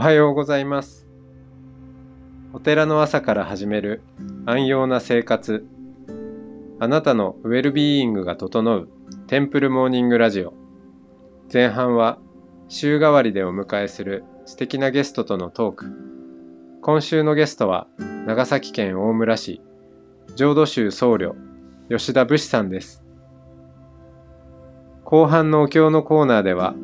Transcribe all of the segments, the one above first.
はようございます。お寺の朝から始める安養な生活。あなたのウェルビーイングが整うテンプルモーニングラジオ。前半は週替わりでお迎えする素敵なゲストとのトーク。今週のゲストは長崎県大村市浄土宗僧侶吉田武士さんです。後半のお経のコーナーでは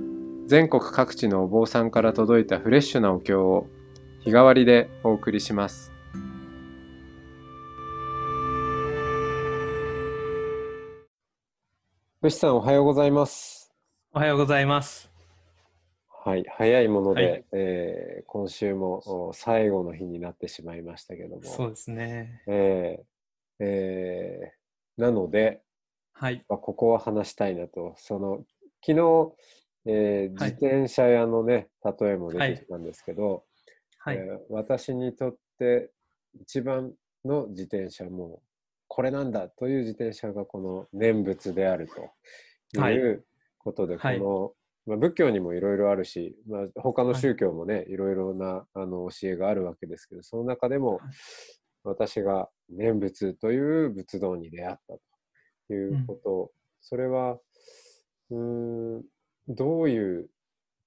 全国各地のお坊さんから届いたフレッシュなお経を日替わりでお送りします。武士さんおはようございます。おはようございます。はい、早いもので、はいえー今週もお最後の日になってしまいましたけども、そうですね。えーえーなので、はい。まあ、ここは話したいなと、その昨日、えーはい。自転車屋のね、例えも出てきたんですけど、はい。えー私にとって一番の自転車もこれなんだという自転車がこの念仏であるとはい。いうことで、はい。この、まあ、仏教にもいろいろあるし、まあ、他の宗教もね、い、ろいろなあの教えがあるわけですけどその中でもはい。私が念仏という仏道に出会ったということ、それはうーんどういう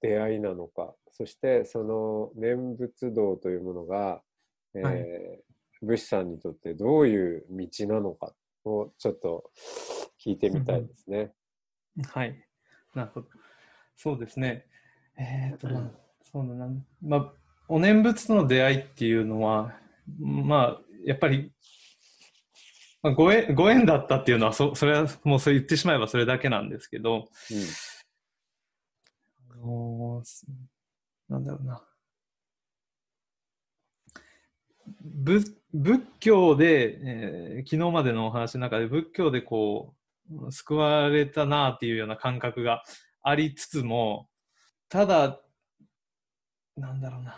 出会いなのかそしてその念仏道というものが、えーはい武士さんにとってどういう道なのかをちょっと聞いてみたいですね。はい。なるほど。そうですね。えっ、と、まあ、そうだな。まあ、お念仏との出会いっていうのは、まあ、やっぱり、まあ、ご縁ご縁だったっていうのはそ、それはもうそう言ってしまえばそれだけなんですけど、あのーなんだろうな。仏仏教で、えー昨日までのお話の中で仏教でこう救われたなっていうような感覚がありつつもただなんだろうな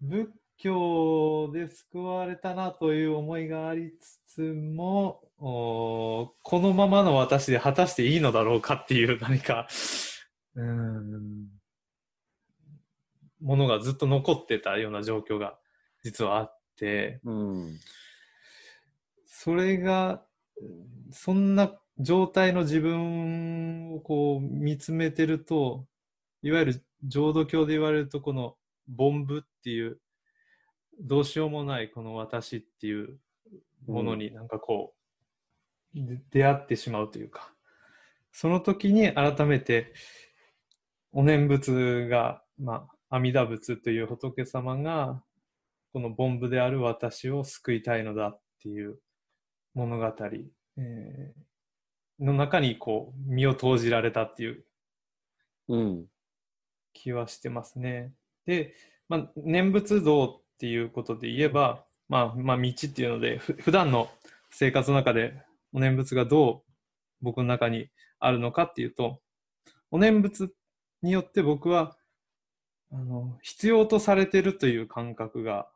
仏教で救われたなという思いがありつつもこのままの私で果たしていいのだろうかっていう何かうん。ものがずっと残ってたような状況が実はあって。うん。それがそんな状態の自分をこう見つめてるといわゆる浄土教で言われるとこの凡夫っていうどうしようもないこの私っていうものになんかこう、で出会ってしまうというか。その時に改めてお念仏が、まあ、阿弥陀仏という仏様がこの凡夫である私を救いたいのだっていう物語、えーの中にこう身を投じられたっていううん気はしてますね。で、まあ、念仏道っていうことで言えば、まあ、まあ、道っていうので、ふ普段の生活の中でお念仏がどう僕の中にあるのかっていうと、お念仏によって僕は、あの、必要とされてるという感覚が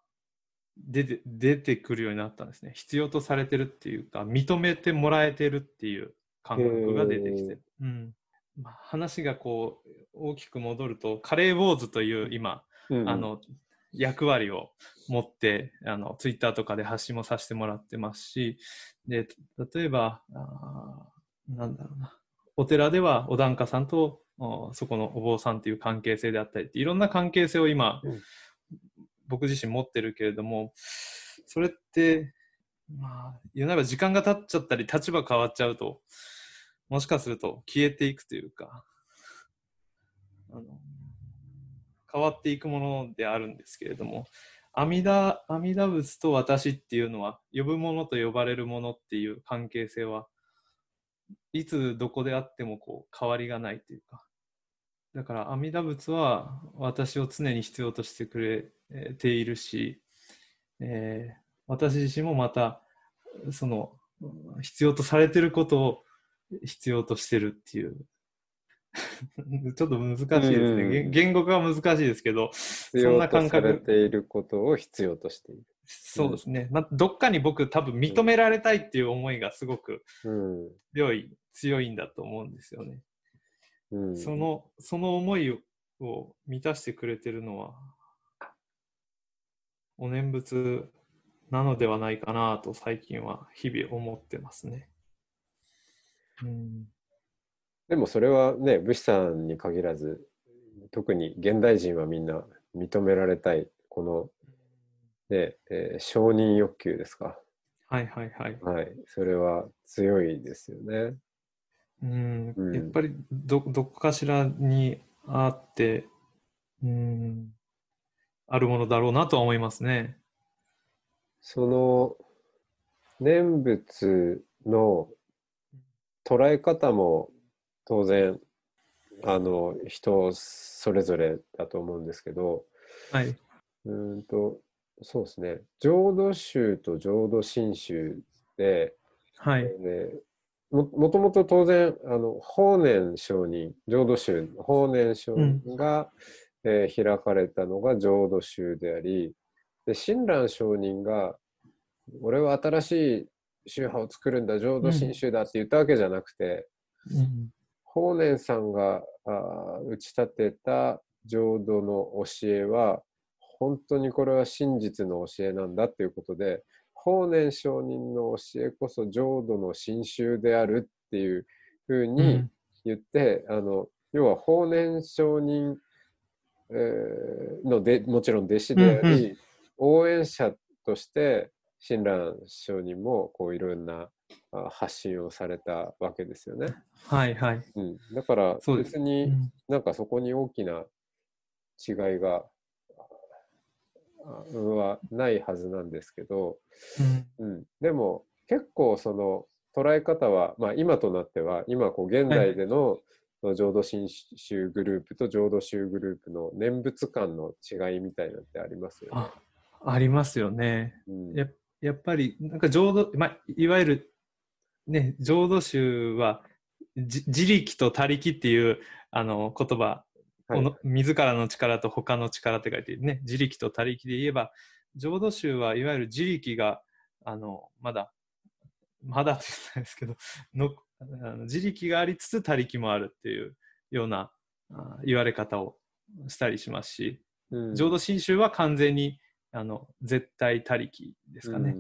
出て、出てくるようになったんですね。必要とされてるっていうか、認めてもらえてるっていう感覚が出てきて。うん。まあ、話がこう大きく戻るとカレーウォーズという今、うんあの役割を持ってあのツイッターとかで発信もさせてもらってますしで例えばあーなんだろうなお寺ではお檀家さんとおそこのお坊さんという関係性であったりっていろんな関係性を今、うん。僕自身持ってるけれどもそれってまあ言うなれば時間が経っちゃったり立場変わっちゃうともしかすると消えていくというかあの変わっていくものであるんですけれども阿弥陀阿弥陀仏と私っていうのは呼ぶものと呼ばれるものっていう関係性はいつどこであってもこう変わりがないというかだから阿弥陀仏は私を常に必要としてくれえーているし、えー私自身もまたそのうん必要とされてることを必要としてるっていう。ちょっと難しいですね、うん言言語化は難しいですけど必そんな感覚れていることを必要としている。そうですね、まあ、どっかに僕多分認められたいっていう思いがすごくうん。強い強いんだと思うんですよね。うん、そのその思いを満たしてくれてるのは、お念仏なのではないかなと最近は日々思ってますね。うん、でもそれはね、武士さんに限らず、特に現代人はみんな認められたい、この、ねえー承認欲求ですか。はいはいはい。はい。それは強いですよね。うんうんやっぱりどどこかしらにあって、うん、あるものだろうなとは思いますね。その念仏の捉え方も当然あの人それぞれだと思うんですけどはい。うーんとそうですね浄土宗と浄土真宗で、はい。ね、ももともと当然あの法然上人浄土宗の法然上人が、えー開かれたのが浄土宗でありで親鸞上人が俺は新しい宗派を作るんだ浄土真宗だって言ったわけじゃなくて、うん。法然さんがあー打ち立てた浄土の教えは本当にこれは真実の教えなんだっていうことで法然上人の教えこそ浄土の真宗であるっていうふううにん。言って、あの要は法然上人、えーのでもちろん弟子であり、うん応援者として親鸞上人もこういろんなあ発信をされたわけですよね。はいはい。うん、だから別にうん。なんかそこに大きな違いがあはないはずなんですけど、うんうん、でも結構その捉え方は、まあ、今となっては今こう現代での浄土真宗グループと浄土宗グループの念仏観の違いみたいなのってありますよね。あありますよね。うんややっぱり、なんか浄土、まあ、いわゆる、ね、浄土宗は、じ自力と他力っていうあの言葉、の自らの力と他の力って書いてね、自力と他力で言えば、浄土宗はいわゆる自力が、あの、まだ、まだって言ったんですけど、のあの自力がありつつ他力もあるっていうようなあ言われ方をしたりしますし、うん。浄土真宗は完全にあの絶対他力ですかね、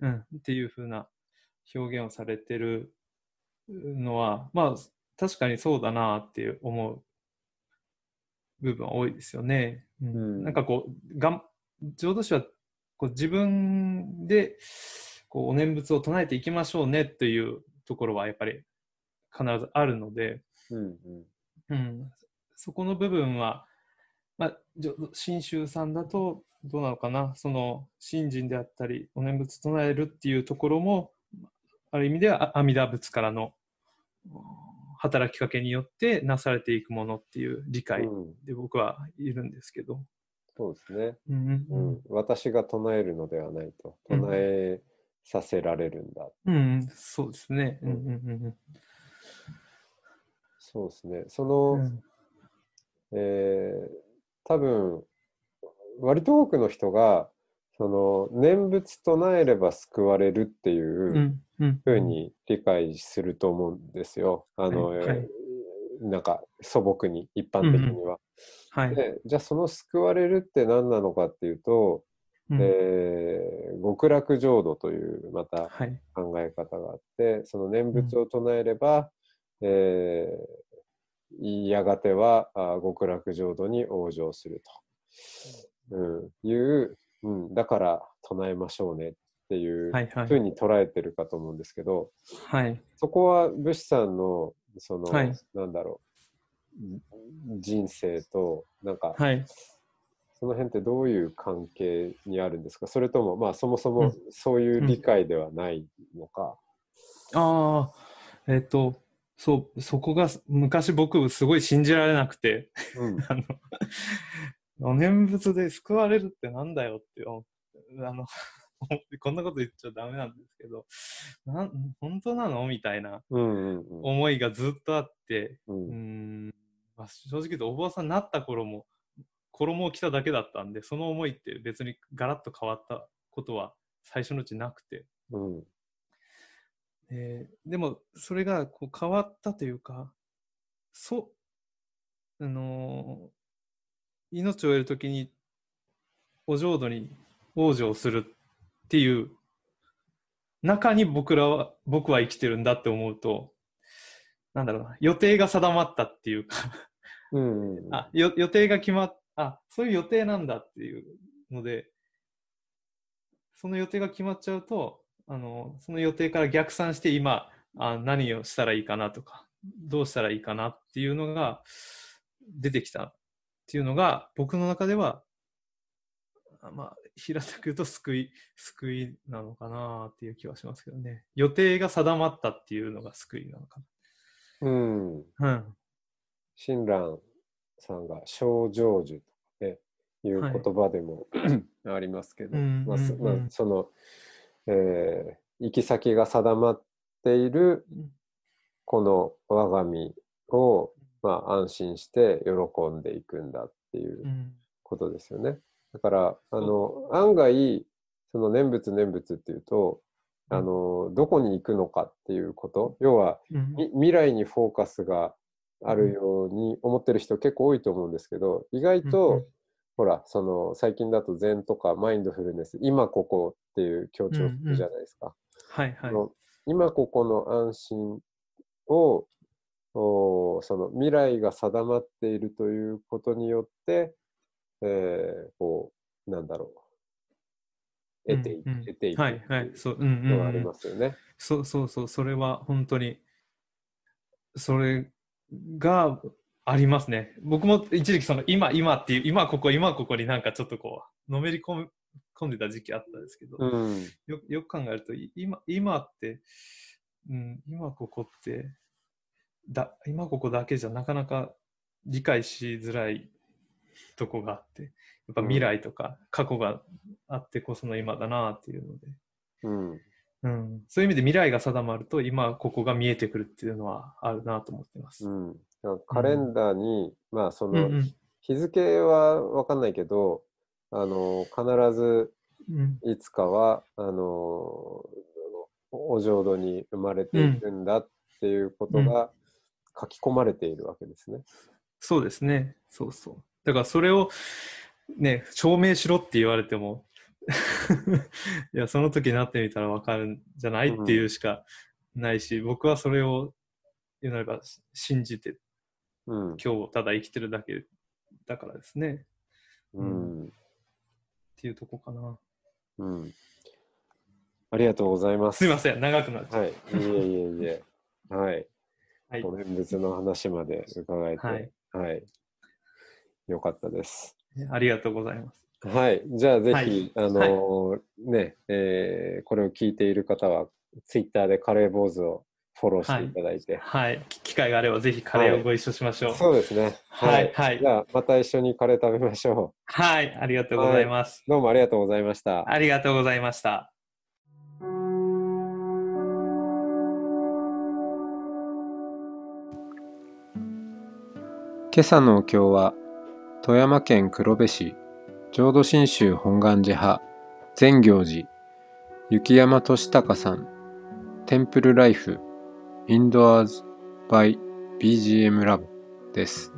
うん。うん。っていう風な表現をされてるのはまあ確かにそうだなっていう思う部分は多いですよね。うん。うん。なんかこうがん浄土宗はこう自分でこうお念仏を唱えていきましょうねというところはやっぱり必ずあるので、うんうん。うん、そこの部分は、まあ、信州さんだとどうなのかな？その信心であったりお念仏唱えるっていうところもある意味ではあ阿弥陀仏からのうん働きかけによってなされていくものっていう理解うん。で僕はいるんですけど、そうですね。うんう、ん、私が唱えるのではないと。うん。唱えさせられるんだ、うんうん。そうですね。ううんんうんそうですね。そうんの、うん。えー多分割と多くの人がその念仏唱えれば救われるっていううんうん。ふうに理解すると思うんですよ、あの、はいはい。えーなんか素朴に一般的には、はい。でじゃあその救われるって何なのかっていうと、うん。えー極楽浄土というまたはい。考え方があってその念仏を唱えれば、えーやがてはあ極楽浄土に往生すると、うん、いう、うん、だから唱えましょうねっていうはいはい。ふうに捉えてるかと思うんですけど、はい。そこは武士さんのその、はい。なんだろう人生となんか、はい。その辺ってどういう関係にあるんですか？それともまあそもそうもん。そういう理解ではないのか？ああ、えっ、と、そう、そこが昔僕すごい信じられなくて、うん。あの、お念仏で救われるってなんだよって思って、あの、こんなこと言っちゃダメなんですけど、なん本当なのみたいな思いがずっとあって、ううんーん、まあ、正直言うとお坊さんになった頃も、衣を着ただけだったんで、その思いって別にガラッと変わったことは最初のうちなくて、うん。えーでもそれがこう変わったというかそあの命を得るときに、お浄土に往生するっていう中に僕らは、僕は生きてるんだって思うと、なんだろうな、予定が定まったっていうかうんうん。あよ予定が決まっあそういう予定なんだっていうのでその予定が決まっちゃうとあのその予定から逆算して今あ何をしたらいいかなとかどうしたらいいかなっていうのが出てきたっていうのが僕の中ではあまあ平たく言うと救い救いなのかなっていう気はしますけどね。予定が定まったっていうのが救いなのかうん。な。うん。親鸞さんが小成就とかね、いうはい言葉でも、ありますけど、うんまあその、えー行き先が定まっているこの我が身を、まあ、安心して喜んでいくんだっていううんことですよね。だから、あの、案外、その念仏念仏っていうと、あの、どこに行くのかっていうこと、要は、うんみ未来にフォーカスがあるように思ってる人結構多いと思うんですけど、意外と、うんうんほら、その、最近だと禅とかマインドフルネス、今ここっていう強調するじゃないですか。はいはいそ。の今ここの安心をおその未来が定まっているということによって、えーこうなんだろう得てい,、うんうん得ていくはいはい。そう、うんうんのがありうんますよね。そうそうそう、それは本当に、それがありますね。僕も一時期その今、今っていう、今ここ、今ここになんかちょっとこう、のめり込んでた時期あったんですけど、うんよよく考えると、い今、今って、うん、今ここって、だ、今ここだけじゃなかなか理解しづらいとこがあって、やっぱ未来とか過去があってこその今だなっていうので、うん。うん、そういう意味で未来が定まると今ここが見えてくるっていうのはあるなと思ってます。うん、カレンダーに、まあそうんの日付は分かんないけどあの必ずうん。うんいつかはあのお浄土に生まれていくんだっていうことが書き込まれているわけですね。そうですね。そうそう。だからそれをね、証明しろって言われても、いや、その時になってみたらわかるんじゃないっていうしかないし、僕はそれを言うなれば信じてうん今日ただ生きてるだけだからですね。うんっていうとこかな。うん、ありがとうございます。すいません、長くなっちゃはい、いえいえいえ。はい、はいご念仏の話まで伺えて、ははいい、よかったです。う。ありがとうございます。はい、じゃあぜひ、はいあのーね、えーこれを聞いている方は、ツイッターでカレー坊主をフォローしていただいて、はい。機会があればぜひカレーをご一緒しましょう。そうですね。はいはいじゃあ、また一緒にカレー食べましょはい。ありがとうございます。う。どうもありがとうございました。ありがとうございました。今朝のお経は富山県黒部市浄土真宗本願寺派善行寺雪山俊孝さんテンプルライフインドアーズバイ BGM ラボです。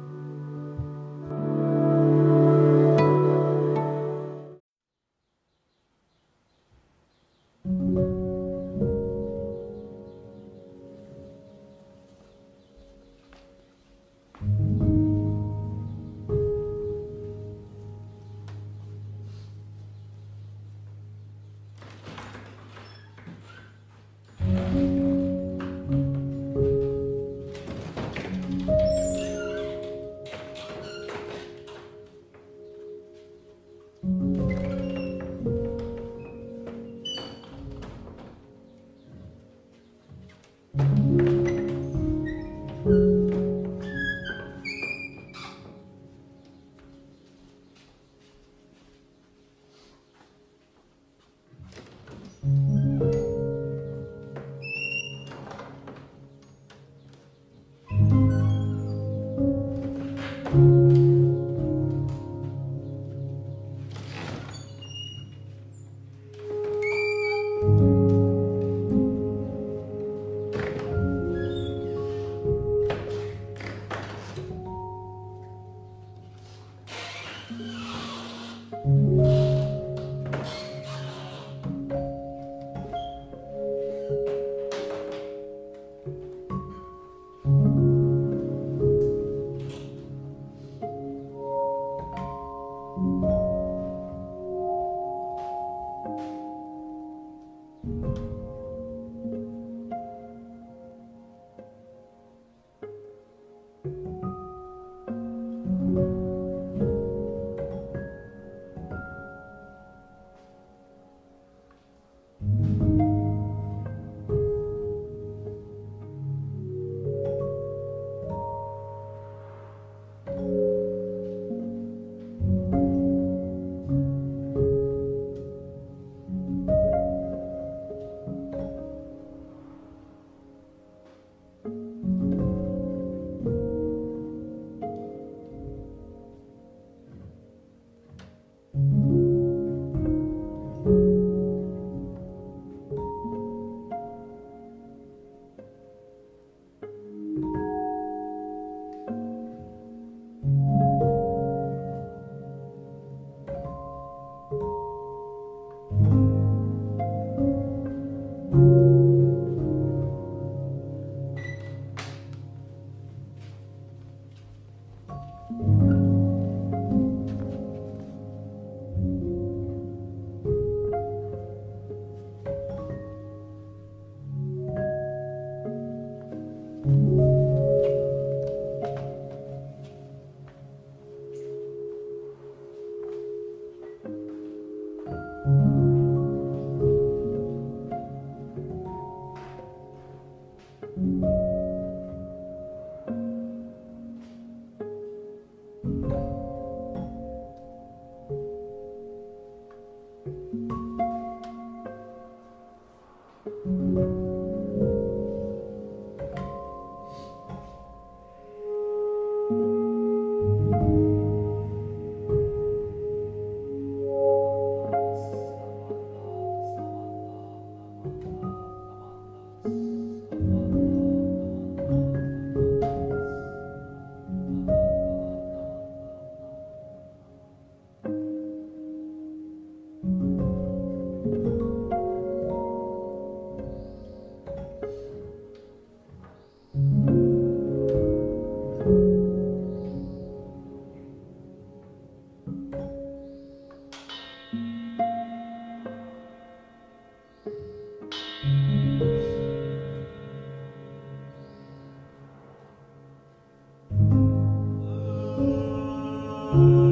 Thank you.